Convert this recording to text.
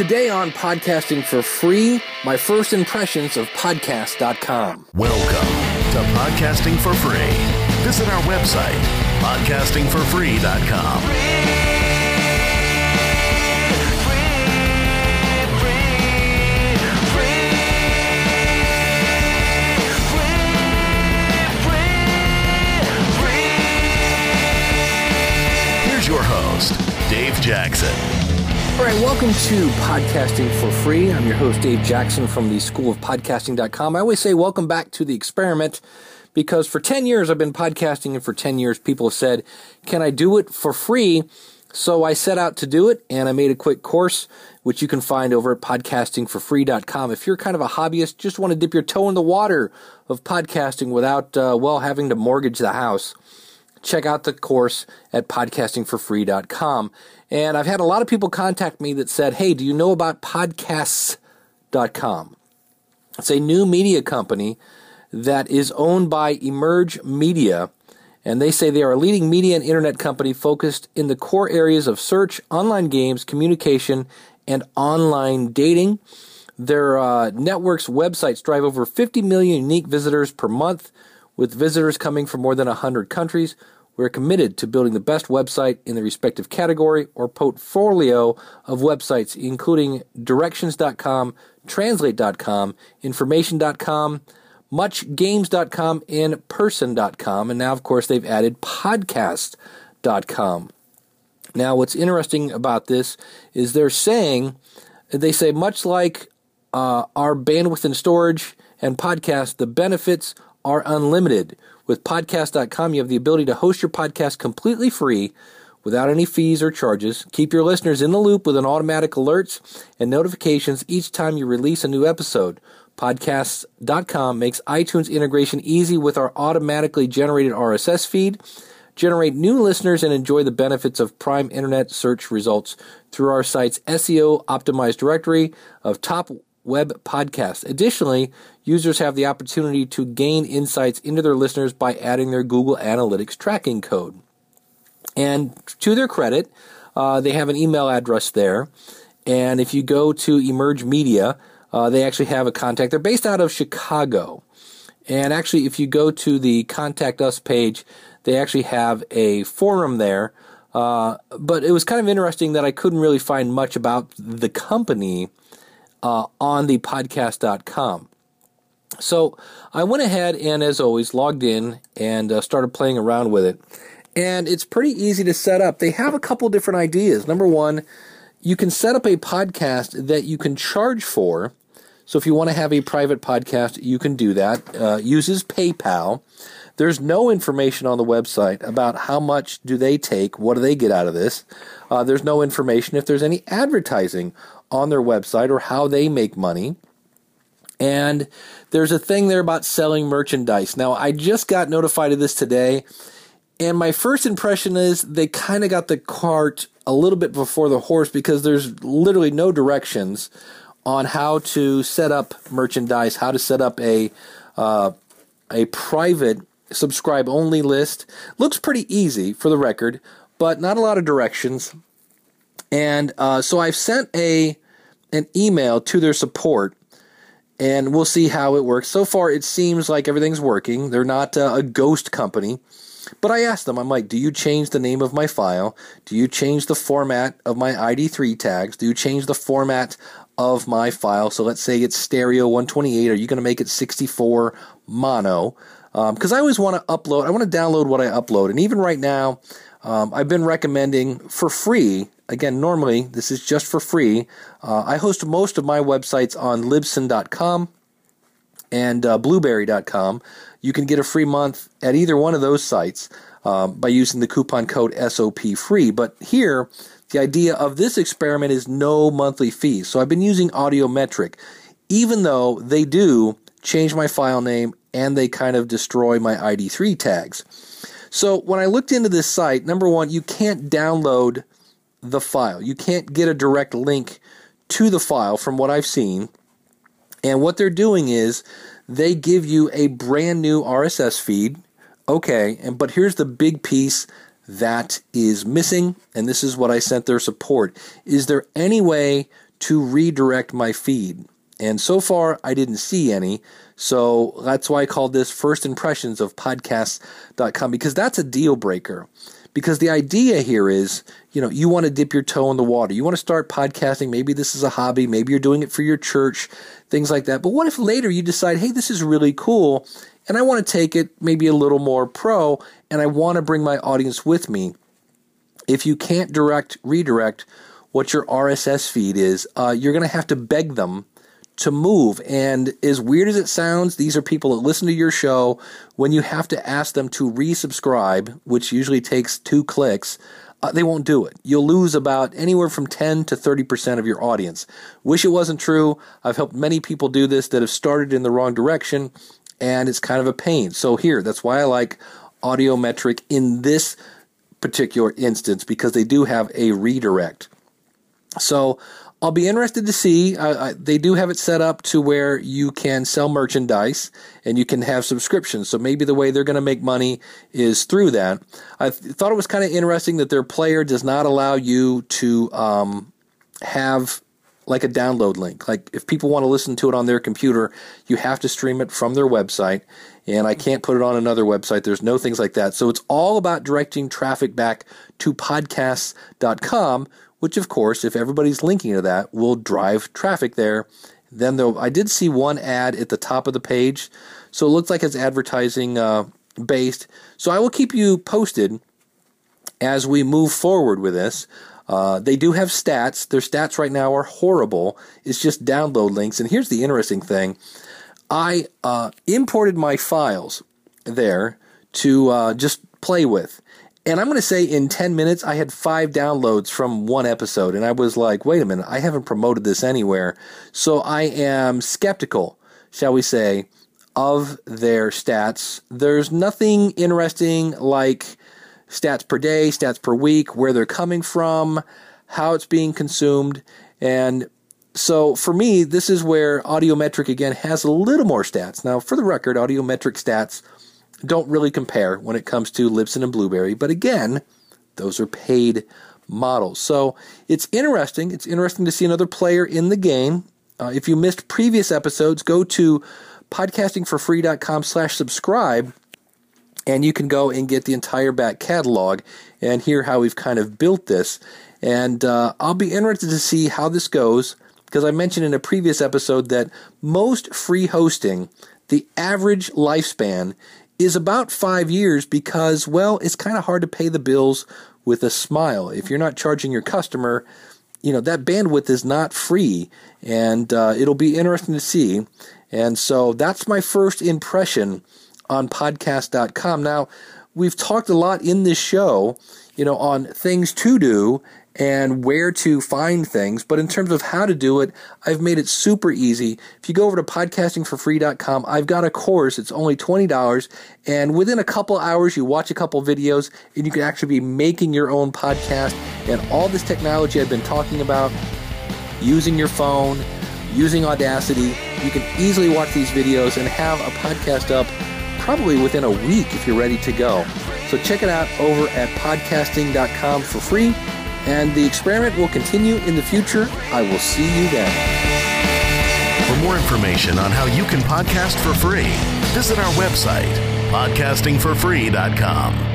Today on Podcasting for Free, my first impressions of podcast.com. Welcome to Podcasting for Free. Visit our website, podcastingforfree.com. Here's right, welcome to Podcasting for Free. I'm your host, Dave Jackson from the School of Podcasting.com. I always say welcome back to the experiment because for 10 years I've been podcasting, and for 10 years people have said, Can I do it for free? So I set out to do it and I made a quick course, which you can find over at podcastingforfree.com. If you're kind of a hobbyist, just want to dip your toe in the water of podcasting without, uh, well, having to mortgage the house, check out the course at podcastingforfree.com. And I've had a lot of people contact me that said, Hey, do you know about podcasts.com? It's a new media company that is owned by Emerge Media. And they say they are a leading media and internet company focused in the core areas of search, online games, communication, and online dating. Their uh, network's websites drive over 50 million unique visitors per month, with visitors coming from more than 100 countries. We're committed to building the best website in the respective category or portfolio of websites, including directions.com, translate.com, information.com, muchgames.com, and person.com. And now, of course, they've added podcast.com. Now, what's interesting about this is they're saying, they say, much like uh, our bandwidth and storage and podcast, the benefits are unlimited. With podcast.com, you have the ability to host your podcast completely free without any fees or charges. Keep your listeners in the loop with an automatic alerts and notifications each time you release a new episode. Podcasts.com makes iTunes integration easy with our automatically generated RSS feed. Generate new listeners and enjoy the benefits of prime internet search results through our site's SEO optimized directory of top web podcasts. Additionally, users have the opportunity to gain insights into their listeners by adding their Google Analytics tracking code. And to their credit, uh, they have an email address there. And if you go to Emerge Media, uh, they actually have a contact. They're based out of Chicago. And actually, if you go to the Contact Us page, they actually have a forum there. Uh, but it was kind of interesting that I couldn't really find much about the company uh, on the podcast.com. So I went ahead and, as always, logged in and uh, started playing around with it. And it's pretty easy to set up. They have a couple different ideas. Number one, you can set up a podcast that you can charge for. So if you want to have a private podcast, you can do that. Uh, uses PayPal. There's no information on the website about how much do they take, what do they get out of this. Uh, there's no information if there's any advertising on their website or how they make money. And there's a thing there about selling merchandise. Now, I just got notified of this today, and my first impression is they kind of got the cart a little bit before the horse because there's literally no directions on how to set up merchandise, how to set up a uh, a private subscribe only list. Looks pretty easy for the record, but not a lot of directions. And uh, so I've sent a an email to their support, and we'll see how it works. So far, it seems like everything's working. They're not uh, a ghost company. But I asked them, I'm like, do you change the name of my file? Do you change the format of my ID3 tags? Do you change the format of my file? So let's say it's stereo 128. Are you going to make it 64 mono? Because um, I always want to upload, I want to download what I upload. And even right now, um, I've been recommending for free. Again, normally this is just for free. Uh, I host most of my websites on Libsyn.com and uh, Blubrry.com. You can get a free month at either one of those sites um, by using the coupon code SOP free. But here, the idea of this experiment is no monthly fees. So I've been using Audiometric, even though they do change my file name and they kind of destroy my ID3 tags. So when I looked into this site, number one, you can't download the file. You can't get a direct link to the file from what I've seen. And what they're doing is they give you a brand new RSS feed. Okay, and but here's the big piece that is missing, and this is what I sent their support. Is there any way to redirect my feed? And so far, I didn't see any. So that's why I called this First Impressions of Podcasts.com because that's a deal breaker. Because the idea here is, you know, you want to dip your toe in the water. You want to start podcasting. Maybe this is a hobby. Maybe you're doing it for your church, things like that. But what if later you decide, hey, this is really cool and I want to take it maybe a little more pro and I want to bring my audience with me? If you can't direct, redirect what your RSS feed is, uh, you're going to have to beg them to move. And as weird as it sounds, these are people that listen to your show. When you have to ask them to resubscribe, which usually takes two clicks, uh, they won't do it. You'll lose about anywhere from 10 to 30% of your audience. Wish it wasn't true. I've helped many people do this that have started in the wrong direction, and it's kind of a pain. So, here, that's why I like Audiometric in this particular instance because they do have a redirect. So, I'll be interested to see. Uh, I, they do have it set up to where you can sell merchandise and you can have subscriptions. So maybe the way they're going to make money is through that. I th- thought it was kind of interesting that their player does not allow you to um, have like a download link. Like if people want to listen to it on their computer, you have to stream it from their website. And I can't put it on another website. There's no things like that. So it's all about directing traffic back to podcasts.com, which of course, if everybody's linking to that, will drive traffic there. Then though I did see one ad at the top of the page, so it looks like it's advertising uh, based. So I will keep you posted as we move forward with this. Uh, they do have stats. Their stats right now are horrible. It's just download links. And here's the interesting thing: I uh, imported my files there to uh, just play with. And I'm going to say in 10 minutes, I had five downloads from one episode. And I was like, wait a minute, I haven't promoted this anywhere. So I am skeptical, shall we say, of their stats. There's nothing interesting like stats per day, stats per week, where they're coming from, how it's being consumed. And so for me, this is where Audiometric again has a little more stats. Now, for the record, Audiometric stats don't really compare when it comes to Libsyn and Blubrry, but again, those are paid models. So it's interesting. It's interesting to see another player in the game. Uh, if you missed previous episodes, go to podcastingforfree.com slash subscribe and you can go and get the entire back catalog and hear how we've kind of built this. And uh, I'll be interested to see how this goes because I mentioned in a previous episode that most free hosting, the average lifespan is about five years because, well, it's kind of hard to pay the bills with a smile. If you're not charging your customer, you know, that bandwidth is not free, and uh, it'll be interesting to see. And so that's my first impression on podcast.com. Now, we've talked a lot in this show, you know, on things to do and where to find things. But in terms of how to do it, I've made it super easy. If you go over to podcastingforfree.com, I've got a course. It's only $20. And within a couple hours, you watch a couple videos and you can actually be making your own podcast. And all this technology I've been talking about, using your phone, using Audacity, you can easily watch these videos and have a podcast up probably within a week if you're ready to go. So check it out over at podcasting.com for free. And the experiment will continue in the future. I will see you then. For more information on how you can podcast for free, visit our website, podcastingforfree.com.